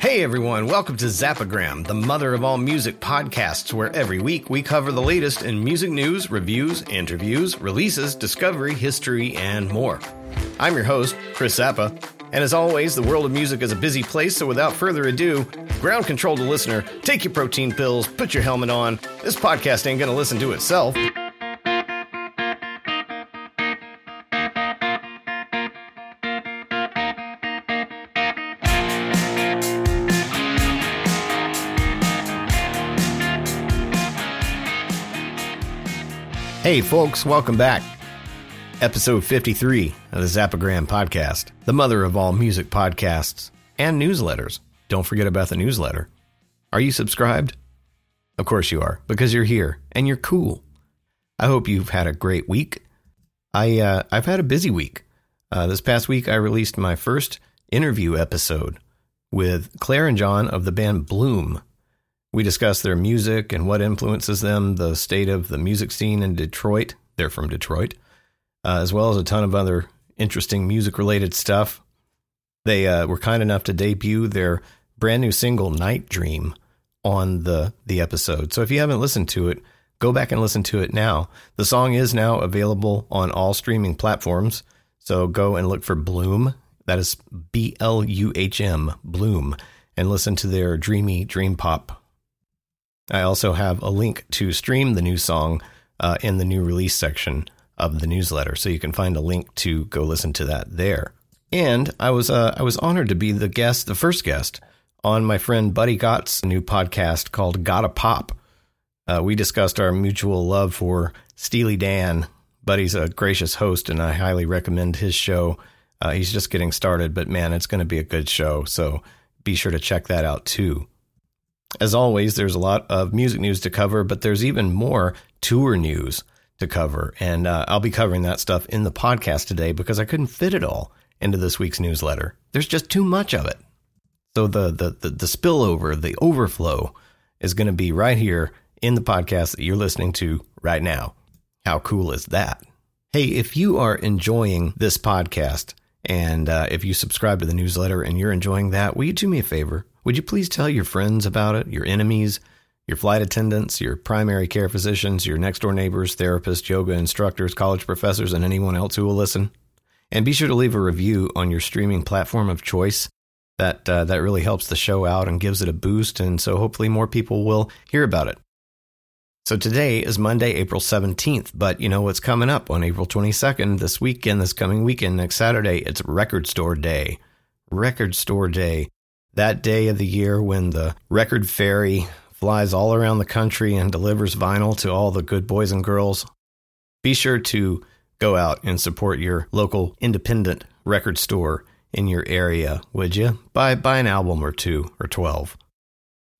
Hey everyone, welcome to Zappagram, the mother of all music podcasts, where every week we cover the latest in music news, reviews, interviews, releases, discovery, history, and more. I'm your host, Chris Zappa, and as always, the world of music is a busy place, so without further ado, ground control to listener, take your protein pills, put your helmet on. This podcast ain't gonna listen to itself. Hey, folks, welcome back. Episode 53 of the Zappagram podcast, the mother of all music podcasts and newsletters. Don't forget about the newsletter. Are you subscribed? Of course you are, because you're here and you're cool. I hope you've had a great week. I uh, I've had a busy week. Uh, this past week, I released my first interview episode with Claire and John of the band Bluhm. We discuss their music and what influences them, the state of the music scene in Detroit. They're from Detroit, uh, as well as a ton of other interesting music related stuff. They uh, were kind enough to debut their brand new single, Night Dream, on the, the episode. So if you haven't listened to it, go back and listen to it now. The song is now available on all streaming platforms. So go and look for Bluhm. That is B L U H M, Bluhm, and listen to their dreamy dream pop I also have a link to stream the new song uh, in the new release section of the newsletter, so you can find a link to go listen to that there. And I was uh, I was honored to be the guest, the first guest on my friend Buddy Gott's new podcast called Gotta Pop. Uh, we discussed our mutual love for Steely Dan. Buddy's a gracious host, and I highly recommend his show. Uh, he's just getting started, but man, it's going to be a good show. So be sure to check that out too. As always, there's a lot of music news to cover, but there's even more tour news to cover. And uh, I'll be covering that stuff in the podcast today because I couldn't fit it all into this week's newsletter. There's just too much of it. So the the the, the spillover, the overflow is going to be right here in the podcast that you're listening to right now. How cool is that? Hey, if you are enjoying this podcast and uh, if you subscribe to the newsletter and you're enjoying that, will you do me a favor? Would you please tell your friends about it, your enemies, your flight attendants, your primary care physicians, your next door neighbors, therapists, yoga instructors, college professors, and anyone else who will listen? And be sure to leave a review on your streaming platform of choice. That, uh, that really helps the show out and gives it a boost, and so hopefully more people will hear about it. So today is Monday, April 17th, but you know what's coming up on April 22nd, this weekend, this coming weekend, next Saturday, it's Record Store Day. Record Store Day that day of the year when the record fairy flies all around the country and delivers vinyl to all the good boys and girls. Be sure to go out and support your local independent record store in your area, would you? Buy, buy an album or two or 12.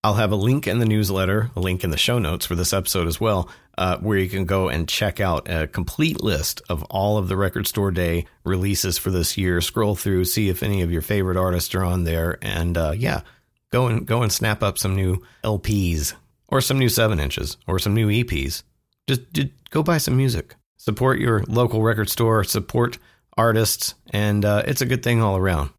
I'll have a link in the newsletter, a link in the show notes for this episode as well, uh, where you can go and check out a complete list of all of the Record Store Day releases for this year. Scroll through, see if any of your favorite artists are on there, and uh, yeah, go and go and snap up some new LPs or some new seven inches or some new EPs. Just, just go buy some music. Support your local record store. Support artists, and uh, it's a good thing all around.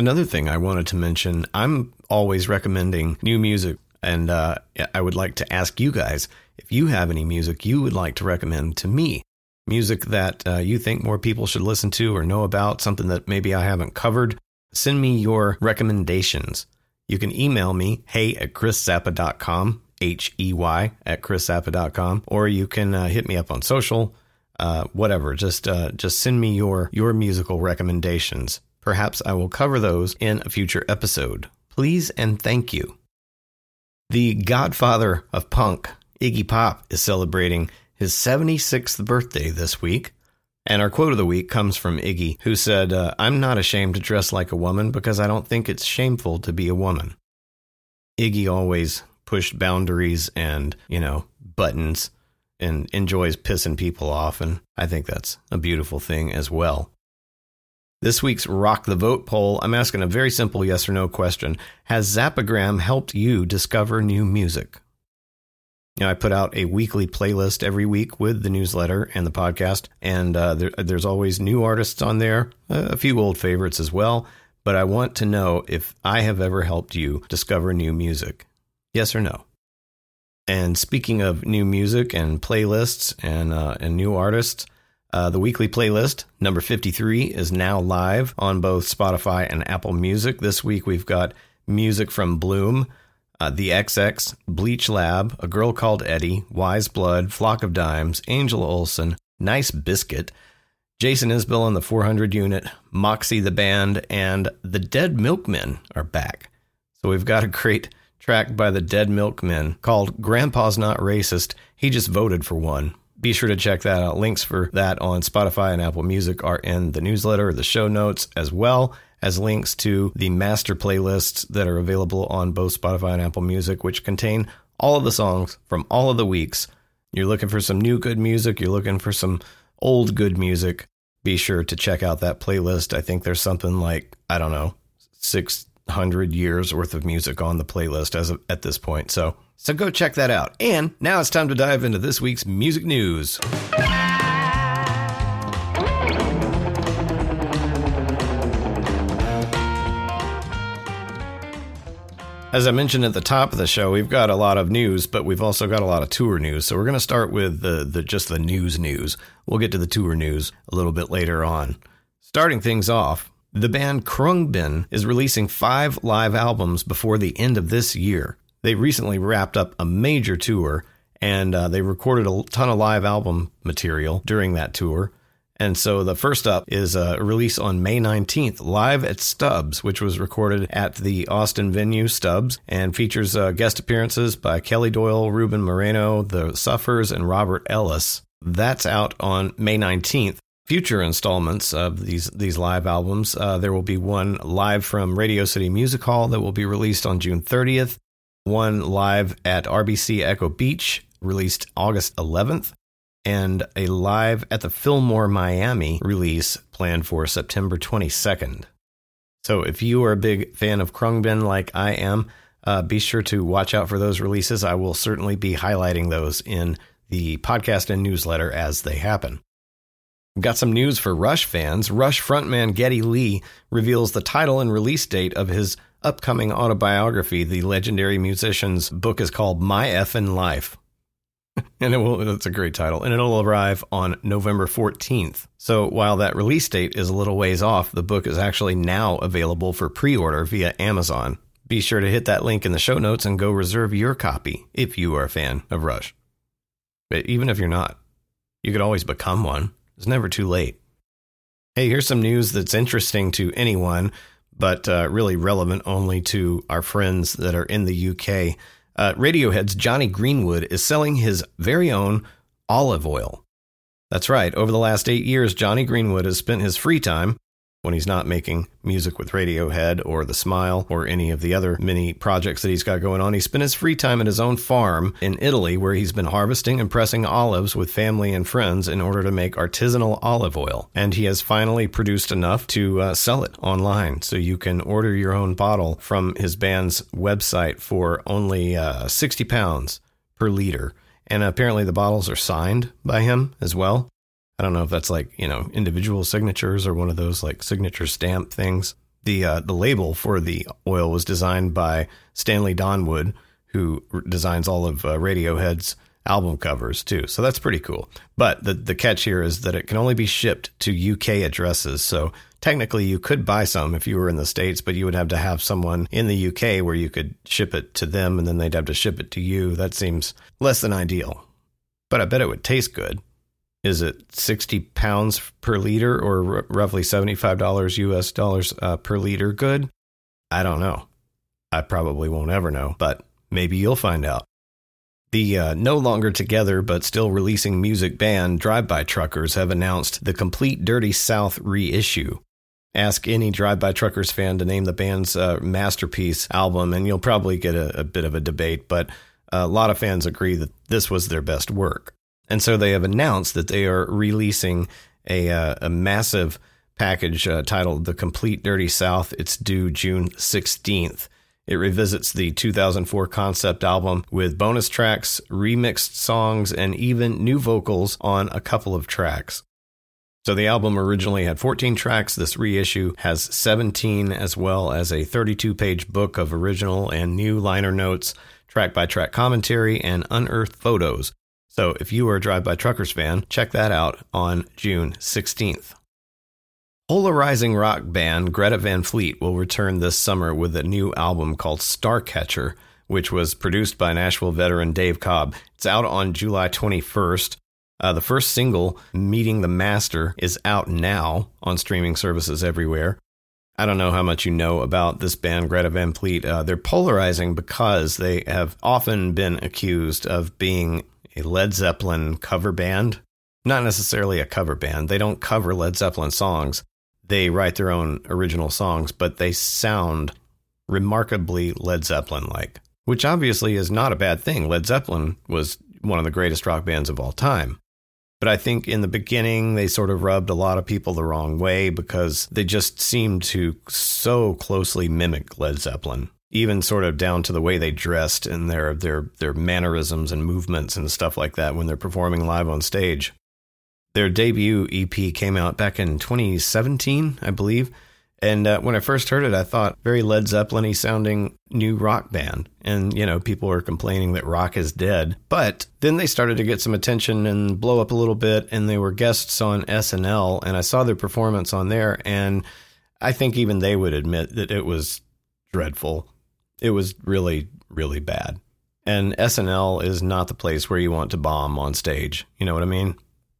Another thing I wanted to mention I'm always recommending new music, and uh, I would like to ask you guys if you have any music you would like to recommend to me. Music that uh, you think more people should listen to or know about, something that maybe I haven't covered, send me your recommendations. You can email me, hey at chriszappa.com, H E Y at chriszappa.com, or you can uh, hit me up on social, uh, whatever. Just uh, just send me your your musical recommendations. Perhaps I will cover those in a future episode. Please and thank you. The godfather of punk, Iggy Pop, is celebrating his 76th birthday this week. And our quote of the week comes from Iggy, who said, uh, I'm not ashamed to dress like a woman because I don't think it's shameful to be a woman. Iggy always pushed boundaries and, you know, buttons and enjoys pissing people off. And I think that's a beautiful thing as well. This week's Rock the Vote poll, I'm asking a very simple yes or no question. Has Zappagram helped you discover new music? You know, I put out a weekly playlist every week with the newsletter and the podcast, and uh, there, there's always new artists on there, a few old favorites as well. but I want to know if I have ever helped you discover new music. Yes or no? And speaking of new music and playlists and uh, and new artists, uh, the weekly playlist number fifty three is now live on both Spotify and Apple Music. This week we've got music from Bluhm, uh, the XX, Bleach Lab, A Girl Called Eddy, Weyes Blood, Flock of Dimes, Angel Olsen, Nice Biscuit, Jason Isbell and the 400 unit, Moxie the band, and the Dead Milkmen are back. So we've got a great track by the Dead Milkmen called Grandpa's Not Racist. He just voted for one. Be sure to check that out. Links for that on Spotify and Apple Music are in the newsletter, the show notes, as well as links to the master playlists that are available on both Spotify and Apple Music, which contain all of the songs from all of the weeks. You're looking for some new good music, you're looking for some old good music, be sure to check out that playlist. I think there's something like, I don't know, 600 years worth of music on the playlist as of, at this point. So, so go check that out. And now it's time to dive into this week's music news. As I mentioned at the top of the show, we've got a lot of news, but we've also got a lot of tour news. So we're going to start with the, the just the news news. We'll get to the tour news a little bit later on. Starting things off, the band Khruangbin is releasing five live albums before the end of this year. They recently wrapped up a major tour and uh, they recorded a ton of live album material during that tour. And so the first up is a release on May 19th, live at Stubbs, which was recorded at the Austin venue Stubbs and features uh, guest appearances by Kelly Doyle, Ruben Moreno, The Suffers, and Robert Ellis. That's out on May 19th. Future installments of these these live albums, uh, there will be one live from Radio City Music Hall that will be released on June 30th, one live at RBC Echo Beach, released August 11th, and a live at the Fillmore Miami release planned for September 22nd. So if you are a big fan of Khruangbin like I am, uh, be sure to watch out for those releases. I will certainly be highlighting those in the podcast and newsletter as they happen. Got some news for Rush fans. Rush frontman Geddy Lee reveals the title and release date of his upcoming autobiography. The legendary musician's book is called My Effin' Life. and it will that's a great title. And it'll arrive on november 14th so while that release date is a little ways off the book is actually now available for pre-order via amazon. Be sure to hit that link in the show notes and go reserve your copy if you are a fan of rush. But even if you're not you could always become one. It's never too late. Hey here's some news that's interesting to anyone but uh, really relevant only to our friends that are in the uk uh, Radiohead's Jonny Greenwood is selling his very own olive oil. That's right. Over the last eight years, Jonny Greenwood has spent his free time when he's not making music with Radiohead or The Smile or any of the other many projects that he's got going on. He spent his free time at his own farm in Italy where he's been harvesting and pressing olives with family and friends in order to make artisanal olive oil. And he has finally produced enough to uh, sell it online. So you can order your own bottle from his band's website for only uh, 60 pounds per liter. And apparently the bottles are signed by him as well. I don't know if that's like, you know, individual signatures or one of those like signature stamp things. The uh, the label for the oil was designed by Stanley Donwood, who designs all of uh, Radiohead's album covers too. So that's pretty cool. But the the catch here is that it can only be shipped to UK addresses. So technically you could buy some if you were in the states, but you would have to have someone in the UK where you could ship it to them and then they'd have to ship it to you. That seems less than ideal. But I bet it would taste good is it 60 pounds per liter or r- roughly $75 US dollars uh, per liter good? I don't know. I probably won't ever know, but maybe you'll find out. The uh, no longer together but still releasing music band Drive By Truckers have announced the complete Dirty South reissue. Ask any Drive By Truckers fan to name the band's uh, masterpiece album, and you'll probably get a, a bit of a debate, but a lot of fans agree that this was their best work. And so they have announced that they are releasing a, uh, a massive package uh, titled The Complete Dirty South. It's due June 16th. It revisits the 2004 concept album with bonus tracks, remixed songs, and even new vocals on a couple of tracks. So the album originally had 14 tracks. This reissue has 17, as well as a 32 page book of original and new liner notes, track by track commentary, and unearthed photos. So if you are a Drive By Truckers fan, check that out on June 16th. Polarizing rock band Greta Van Fleet will return this summer with a new album called Starcatcher, which was produced by Nashville veteran Dave Cobb. It's out on July 21st. Uh, the first single, Meeting the Master, is out now on streaming services everywhere. I don't know how much you know about this band, Greta Van Fleet. Uh, they're polarizing because they have often been accused of being a Led Zeppelin cover band. Not necessarily a cover band. They don't cover Led Zeppelin songs they write their own original songs, but they sound remarkably Led Zeppelin like, which obviously is not a bad thing. Led Zeppelin was one of the greatest rock bands of all time. But I think in the beginning, they sort of rubbed a lot of people the wrong way because they just seemed to so closely mimic Led Zeppelin, even sort of down to the way they dressed and their, their, their mannerisms and movements and stuff like that when they're performing live on stage. Their debut EP came out back in 2017, I believe. And uh, when I first heard it, I thought very Led Zeppelin sounding new rock band. And, you know, people were complaining that rock is dead. But then they started to get some attention and blow up a little bit. And they were guests on SNL. And I saw their performance on there. And I think even they would admit that it was dreadful. It was really, really bad. And SNL is not the place where you want to bomb on stage. You know what I mean?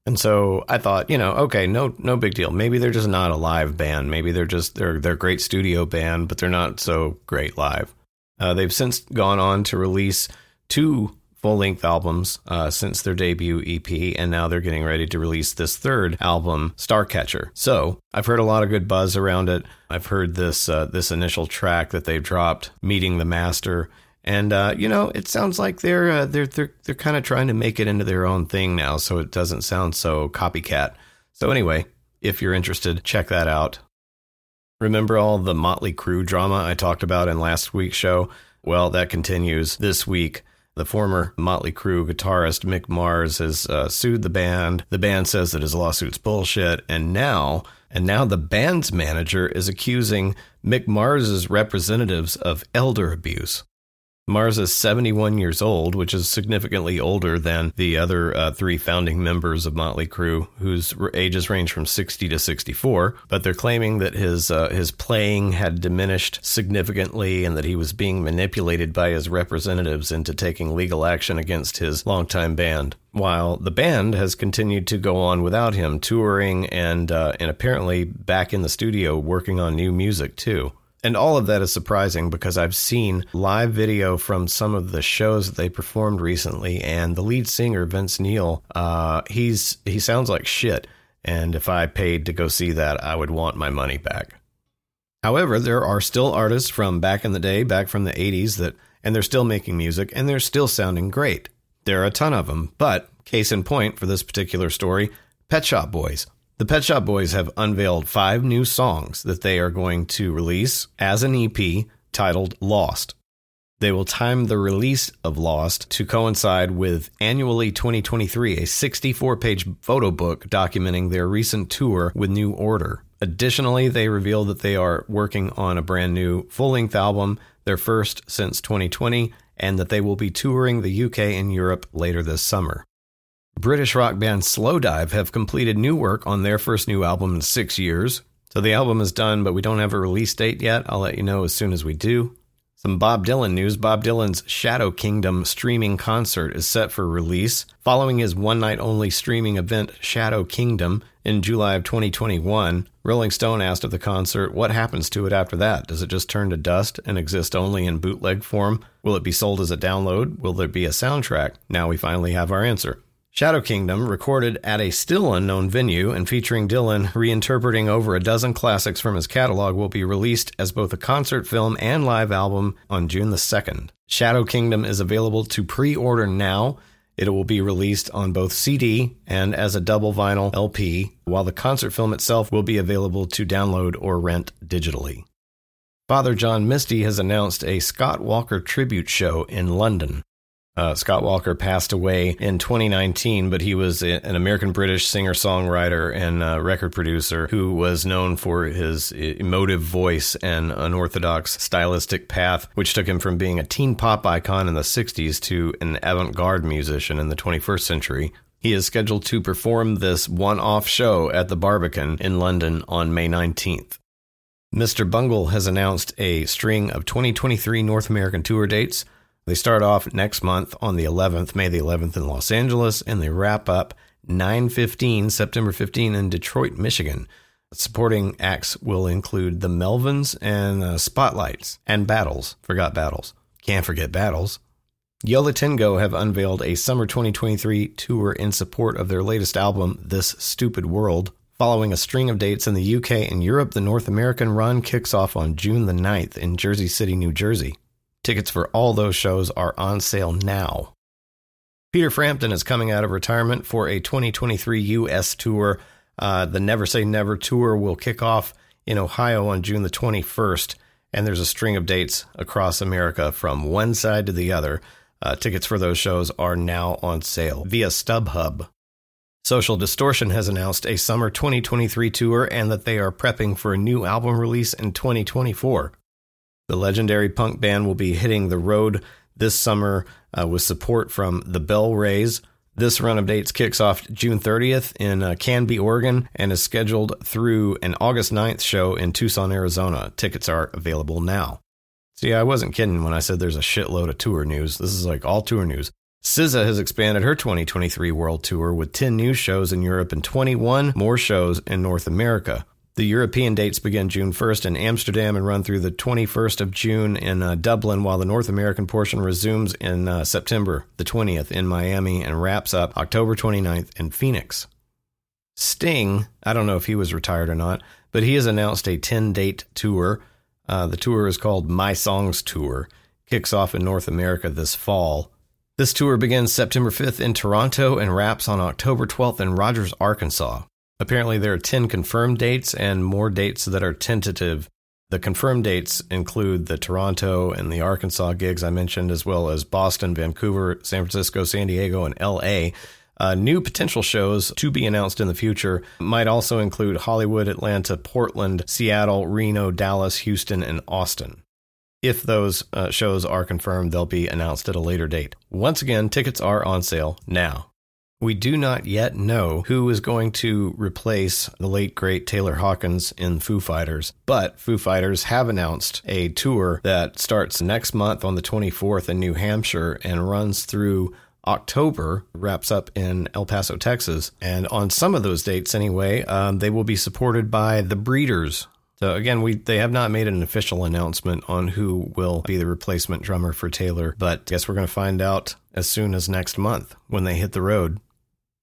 And so I thought, you know, okay, no, no big deal. Maybe they're just not a live band. Maybe they're just they're they're a great studio band, but they're not so great live. Uh, they've since gone on to release two full length albums uh, since their debut EP, and now they're getting ready to release this third album, Starcatcher. So I've heard a lot of good buzz around it. I've heard this uh, this initial track that they've dropped, "Meeting the Master." And uh, you know, it sounds like they're uh, they're they're they're kind of trying to make it into their own thing now, so it doesn't sound so copycat. So anyway, if you're interested, check that out. Remember all the Motley Crue drama I talked about in last week's show? Well, that continues this week. The former Motley Crue guitarist Mick Mars has uh, sued the band. The band says that his lawsuit's bullshit, and now, and now the band's manager is accusing Mick Mars's representatives of elder abuse. Mars is 71 years old, which is significantly older than the other uh, three founding members of Motley Crue, whose ages range from 60 to 64. But they're claiming that his uh, his playing had diminished significantly, and that he was being manipulated by his representatives into taking legal action against his longtime band. While the band has continued to go on without him, touring and uh, and apparently back in the studio working on new music too. And all of that is surprising because I've seen live video from some of the shows that they performed recently, and the lead singer Vince Neil, uh, he's he sounds like shit. And if I paid to go see that, I would want my money back. However, there are still artists from back in the day, back from the 80s, that and they're still making music and they're still sounding great. There are a ton of them, but case in point for this particular story, Pet Shop Boys. The Pet Shop Boys have unveiled five new songs that they are going to release as an EP titled Lost. They will time the release of Lost to coincide with Annually 2023, a 64 page photo book documenting their recent tour with New Order. Additionally, they revealed that they are working on a brand new full length album, their first since 2020, and that they will be touring the UK and Europe later this summer. British rock band Slowdive have completed new work on their first new album in six years. So the album is done, but we don't have a release date yet. I'll let you know as soon as we do. Some Bob Dylan news. Bob Dylan's Shadow Kingdom streaming concert is set for release. Following his one night only streaming event, Shadow Kingdom, in July of 2021, Rolling Stone asked of the concert, What happens to it after that? Does it just turn to dust and exist only in bootleg form? Will it be sold as a download? Will there be a soundtrack? Now we finally have our answer. Shadow Kingdom, recorded at a still unknown venue and featuring Dylan reinterpreting over a dozen classics from his catalog, will be released as both a concert film and live album on June the 2nd. Shadow Kingdom is available to pre order now. It will be released on both CD and as a double vinyl LP, while the concert film itself will be available to download or rent digitally. Father John Misty has announced a Scott Walker tribute show in London. Uh, Scott Walker passed away in 2019, but he was an American British singer songwriter and uh, record producer who was known for his emotive voice and unorthodox stylistic path, which took him from being a teen pop icon in the 60s to an avant garde musician in the 21st century. He is scheduled to perform this one off show at the Barbican in London on May 19th. Mr. Bungle has announced a string of 2023 North American tour dates. They start off next month on the 11th, May the 11th in Los Angeles, and they wrap up 9:15 September 15 in Detroit, Michigan. Supporting acts will include the Melvins and uh, Spotlights and Battles. Forgot Battles. Can't forget Battles. Yo La Tengo have unveiled a summer 2023 tour in support of their latest album, This Stupid World. Following a string of dates in the UK and Europe, the North American run kicks off on June the 9th in Jersey City, New Jersey. Tickets for all those shows are on sale now. Peter Frampton is coming out of retirement for a 2023 U.S. tour. Uh, the Never Say Never tour will kick off in Ohio on June the 21st, and there's a string of dates across America from one side to the other. Uh, tickets for those shows are now on sale via StubHub. Social Distortion has announced a summer 2023 tour and that they are prepping for a new album release in 2024. The legendary punk band will be hitting the road this summer uh, with support from the Bell Rays. This run of dates kicks off June 30th in uh, Canby, Oregon, and is scheduled through an August 9th show in Tucson, Arizona. Tickets are available now. See, I wasn't kidding when I said there's a shitload of tour news. This is like all tour news. SZA has expanded her 2023 world tour with 10 new shows in Europe and 21 more shows in North America. The European dates begin June 1st in Amsterdam and run through the 21st of June in uh, Dublin, while the North American portion resumes in uh, September the 20th in Miami and wraps up October 29th in Phoenix. Sting, I don't know if he was retired or not, but he has announced a 10 date tour. Uh, the tour is called My Songs Tour, kicks off in North America this fall. This tour begins September 5th in Toronto and wraps on October 12th in Rogers, Arkansas. Apparently, there are 10 confirmed dates and more dates that are tentative. The confirmed dates include the Toronto and the Arkansas gigs I mentioned, as well as Boston, Vancouver, San Francisco, San Diego, and LA. Uh, new potential shows to be announced in the future might also include Hollywood, Atlanta, Portland, Seattle, Reno, Dallas, Houston, and Austin. If those uh, shows are confirmed, they'll be announced at a later date. Once again, tickets are on sale now. We do not yet know who is going to replace the late great Taylor Hawkins in Foo Fighters, but Foo Fighters have announced a tour that starts next month on the 24th in New Hampshire and runs through October, wraps up in El Paso, Texas. And on some of those dates, anyway, um, they will be supported by the Breeders. So again, we they have not made an official announcement on who will be the replacement drummer for Taylor, but I guess we're going to find out as soon as next month when they hit the road.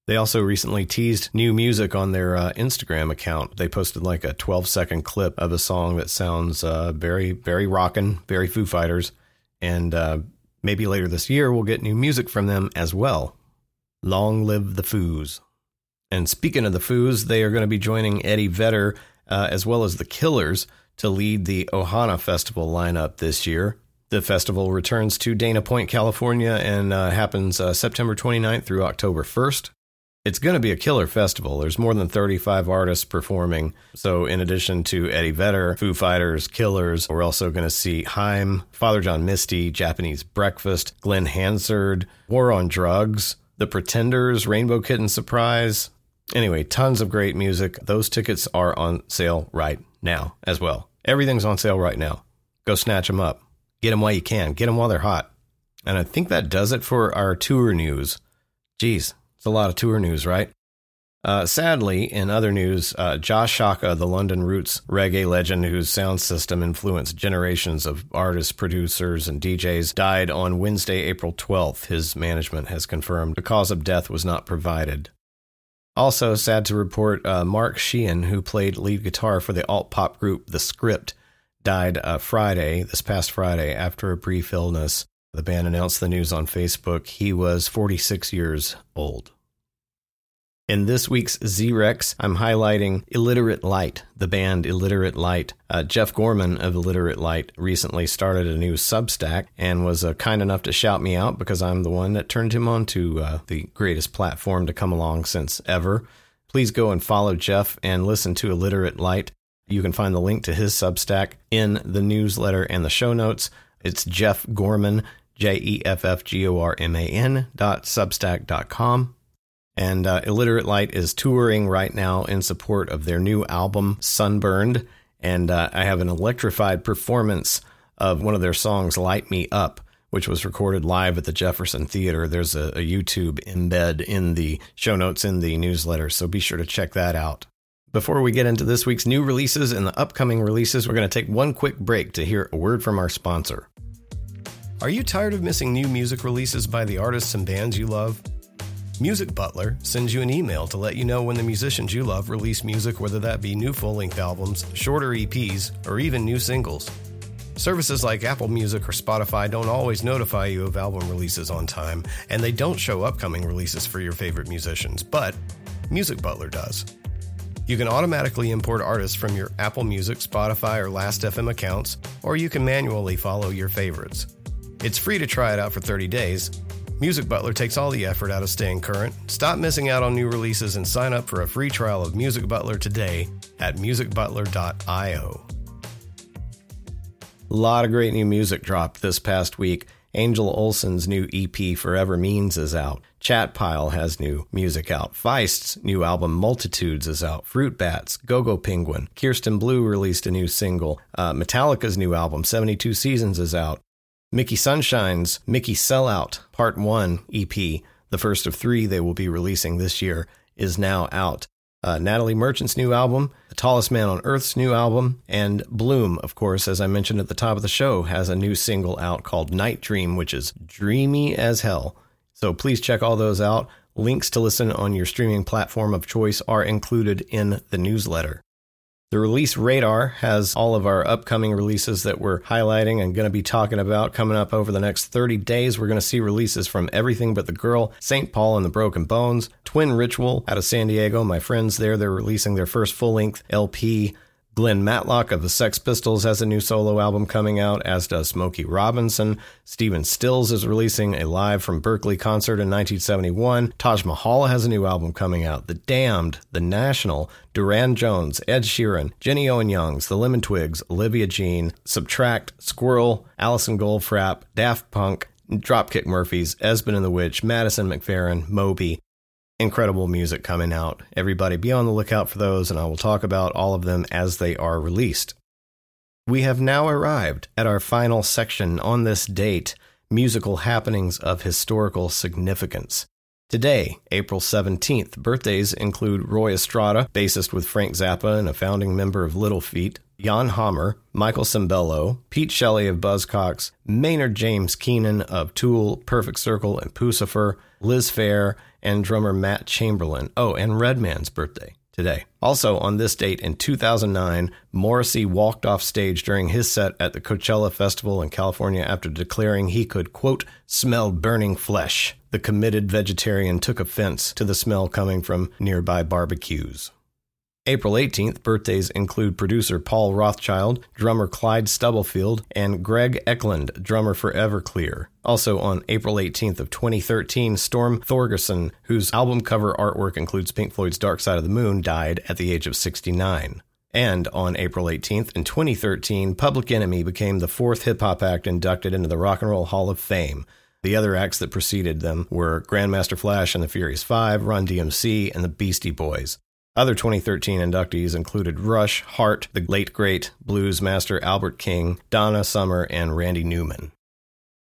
They also recently teased new music on their uh, Instagram account. They posted like a 12 second clip of a song that sounds uh, very, very rockin', very Foo Fighters. And uh, maybe later this year, we'll get new music from them as well. Long live the Foos. And speaking of the Foos, they are going to be joining Eddie Vedder uh, as well as the Killers to lead the Ohana Festival lineup this year. The festival returns to Dana Point, California, and uh, happens uh, September 29th through October 1st. It's going to be a killer festival. There's more than 35 artists performing. So, in addition to Eddie Vedder, Foo Fighters, Killers, we're also going to see Haim, Father John Misty, Japanese Breakfast, Glen Hansard, War on Drugs, The Pretenders, Rainbow Kitten Surprise. Anyway, tons of great music. Those tickets are on sale right now as well. Everything's on sale right now. Go snatch them up. Get them while you can. Get them while they're hot. And I think that does it for our tour news. Geez, it's a lot of tour news, right? Uh, sadly, in other news, uh, Jah Shaka, the London roots reggae legend whose sound system influenced generations of artists, producers, and DJs, died on Wednesday, April 12th. His management has confirmed the cause of death was not provided. Also, sad to report, uh, Mark Sheehan, who played lead guitar for the alt pop group The Script, died uh, Friday, this past Friday, after a brief illness. The band announced the news on Facebook. He was 46 years old. In this week's Z-Rex, I'm highlighting Illiterate Light, the band Illiterate Light. Uh, Jeff Gorman of Illiterate Light recently started a new Substack and was uh, kind enough to shout me out because I'm the one that turned him on to uh, the greatest platform to come along since ever. Please go and follow Jeff and listen to Illiterate Light. You can find the link to his Substack in the newsletter and the show notes. It's Jeff Gorman, J E F F G O R M A N dot substack dot com. And uh, Illiterate Light is touring right now in support of their new album, Sunburned. And uh, I have an electrified performance of one of their songs, Light Me Up, which was recorded live at the Jefferson Theater. There's a, a YouTube embed in the show notes in the newsletter, so be sure to check that out. Before we get into this week's new releases and the upcoming releases, we're going to take one quick break to hear a word from our sponsor. Are you tired of missing new music releases by the artists and bands you love? Music Butler sends you an email to let you know when the musicians you love release music, whether that be new full length albums, shorter EPs, or even new singles. Services like Apple Music or Spotify don't always notify you of album releases on time, and they don't show upcoming releases for your favorite musicians, but Music Butler does. You can automatically import artists from your Apple Music, Spotify, or Last.fm accounts, or you can manually follow your favorites. It's free to try it out for 30 days, Music Butler takes all the effort out of staying current. Stop missing out on new releases and sign up for a free trial of Music Butler today at musicbutler.io. A lot of great new music dropped this past week. Angel Olsen's new EP Forever Means is out. Chatpile has new music out. Feist's new album Multitudes is out. Fruit Bats, Go Go Penguin, Kirsten Blue released a new single. Uh, Metallica's new album 72 Seasons is out. Mickey Sunshine's Mickey Sellout Part 1 EP, the first of three they will be releasing this year, is now out. Uh, Natalie Merchant's new album, The Tallest Man on Earth's new album, and Bluhm, of course, as I mentioned at the top of the show, has a new single out called Night Dream, which is dreamy as hell. So please check all those out. Links to listen on your streaming platform of choice are included in the newsletter. The release radar has all of our upcoming releases that we're highlighting and going to be talking about coming up over the next 30 days. We're going to see releases from Everything But the Girl, St. Paul and the Broken Bones, Twin Ritual out of San Diego. My friends there, they're releasing their first full length LP Glenn Matlock of the Sex Pistols has a new solo album coming out, as does Smokey Robinson. Stephen Stills is releasing a live from Berkeley concert in 1971. Taj Mahal has a new album coming out. The Damned, The National, Durand Jones, Ed Sheeran, Jenny Owen Youngs, The Lemon Twigs, Olivia Jean, Subtract, Squirrel, Alison Goldfrapp, Daft Punk, Dropkick Murphys, Esben and the Witch, Madison McFerrin, Moby, incredible music coming out. Everybody be on the lookout for those, and I will talk about all of them as they are released. We have now arrived at our final section on this date musical happenings of historical significance. Today, April 17th, birthdays include Roy Estrada, bassist with Frank Zappa and a founding member of Little Feat, Jan Hammer, Michael Sembello, Pete Shelley of Buzzcocks, Maynard James Keenan of Tool, Perfect Circle, and Puscifer, Liz Phair, and drummer Matt Chamberlain. Oh, and Redman's birthday today. Also, on this date in 2009, Morrissey walked off stage during his set at the Coachella Festival in California after declaring he could, quote, smell burning flesh. The committed vegetarian took offense to the smell coming from nearby barbecues. April 18th, birthdays include producer Paul Rothchild, drummer Clyde Stubblefield, and Greg Eklund, drummer for Everclear. Also on April 18th of 2013, Storm Thorgerson, whose album cover artwork includes Pink Floyd's Dark Side of the Moon, died at the age of 69. And on April 18th in 2013, Public Enemy became the fourth hip hop act inducted into the Rock and Roll Hall of Fame. The other acts that preceded them were Grandmaster Flash and the Furious Five, Run DMC, and the Beastie Boys. Other 2013 inductees included Rush, Heart, the late great blues master Albert King, Donna Summer, and Randy Newman.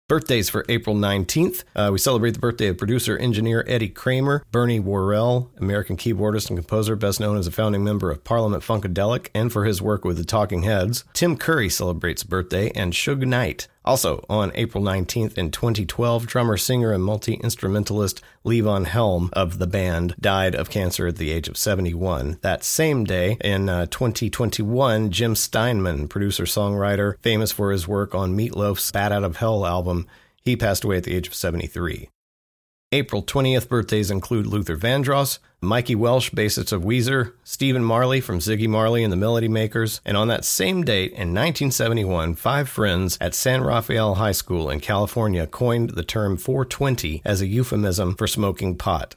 Birthdays for April 19th. Uh, we celebrate the birthday of producer engineer Eddie Kramer, Bernie Worrell, American keyboardist and composer, best known as a founding member of Parliament Funkadelic and for his work with the Talking Heads. Tim Curry celebrates birthday, and Suge Knight. Also, on April 19th in 2012, drummer, singer, and multi instrumentalist Levon Helm of the band died of cancer at the age of 71. That same day, in uh, 2021, Jim Steinman, producer songwriter, famous for his work on Meatloaf's Bat Out of Hell album, he passed away at the age of 73. April 20th birthdays include Luther Vandross, Mikey Welsh, bassist of Weezer, Stephen Marley from Ziggy Marley and the Melody Makers, and on that same date in 1971, five friends at San Rafael High School in California coined the term 420 as a euphemism for smoking pot.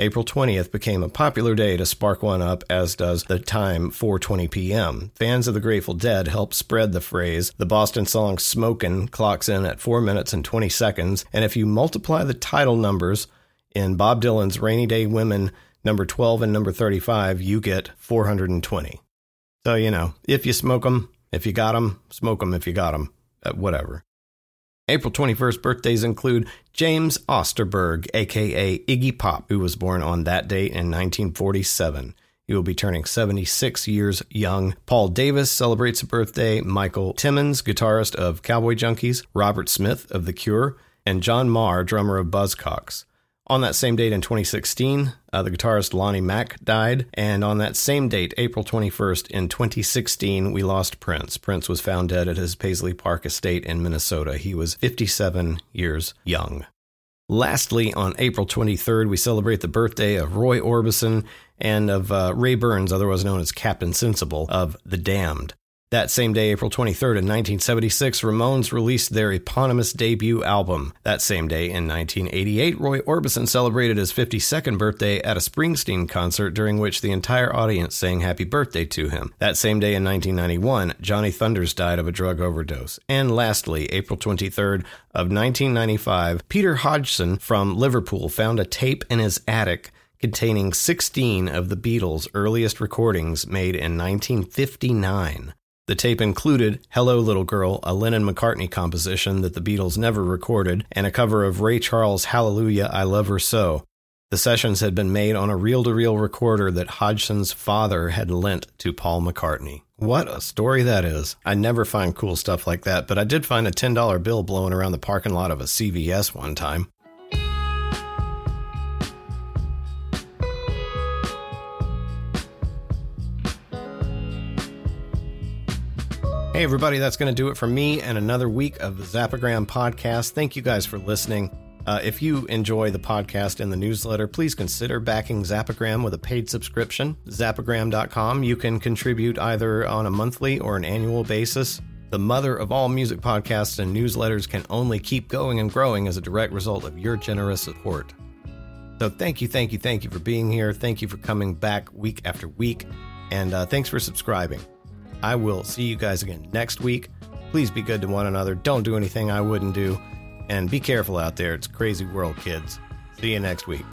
April 20th became a popular day to spark one up, as does the time 4:20 p.m. Fans of the Grateful Dead helped spread the phrase. The Boston song "Smokin'" clocks in at 4 minutes and 20 seconds, and if you multiply the title numbers in Bob Dylan's "Rainy Day Women" number 12 and number 35, you get 420. So, you know, if you smoke 'em, if you got 'em, smoke 'em if you got 'em, uh, whatever. April 21st birthdays include James Osterberg, aka Iggy Pop, who was born on that date in 1947. He will be turning 76 years young. Paul Davis celebrates a birthday. Michael Timmins, guitarist of Cowboy Junkies, Robert Smith of The Cure, and John Maher, drummer of Buzzcocks. On that same date in 2016, uh, the guitarist Lonnie Mack died. And on that same date, April 21st in 2016, we lost Prince. Prince was found dead at his Paisley Park estate in Minnesota. He was 57 years young. Lastly, on April 23rd, we celebrate the birthday of Roy Orbison and of uh, Ray Burns, otherwise known as Captain Sensible, of The Damned. That same day, April 23rd, in 1976, Ramones released their eponymous debut album. That same day, in 1988, Roy Orbison celebrated his 52nd birthday at a Springsteen concert during which the entire audience sang happy birthday to him. That same day, in 1991, Johnny Thunders died of a drug overdose. And lastly, April 23rd of 1995, Peter Hodgson from Liverpool found a tape in his attic containing 16 of the Beatles' earliest recordings made in 1959. The tape included Hello Little Girl, a Lennon McCartney composition that the Beatles never recorded, and a cover of Ray Charles' Hallelujah, I Love Her So. The sessions had been made on a reel to reel recorder that Hodgson's father had lent to Paul McCartney. What a story that is. I never find cool stuff like that, but I did find a $10 bill blowing around the parking lot of a CVS one time. Hey, everybody, that's going to do it for me and another week of the Zappagram podcast. Thank you guys for listening. Uh, if you enjoy the podcast and the newsletter, please consider backing Zappagram with a paid subscription. Zappagram.com. You can contribute either on a monthly or an annual basis. The mother of all music podcasts and newsletters can only keep going and growing as a direct result of your generous support. So, thank you, thank you, thank you for being here. Thank you for coming back week after week. And uh, thanks for subscribing. I will see you guys again next week. Please be good to one another. Don't do anything I wouldn't do. And be careful out there. It's crazy world, kids. See you next week.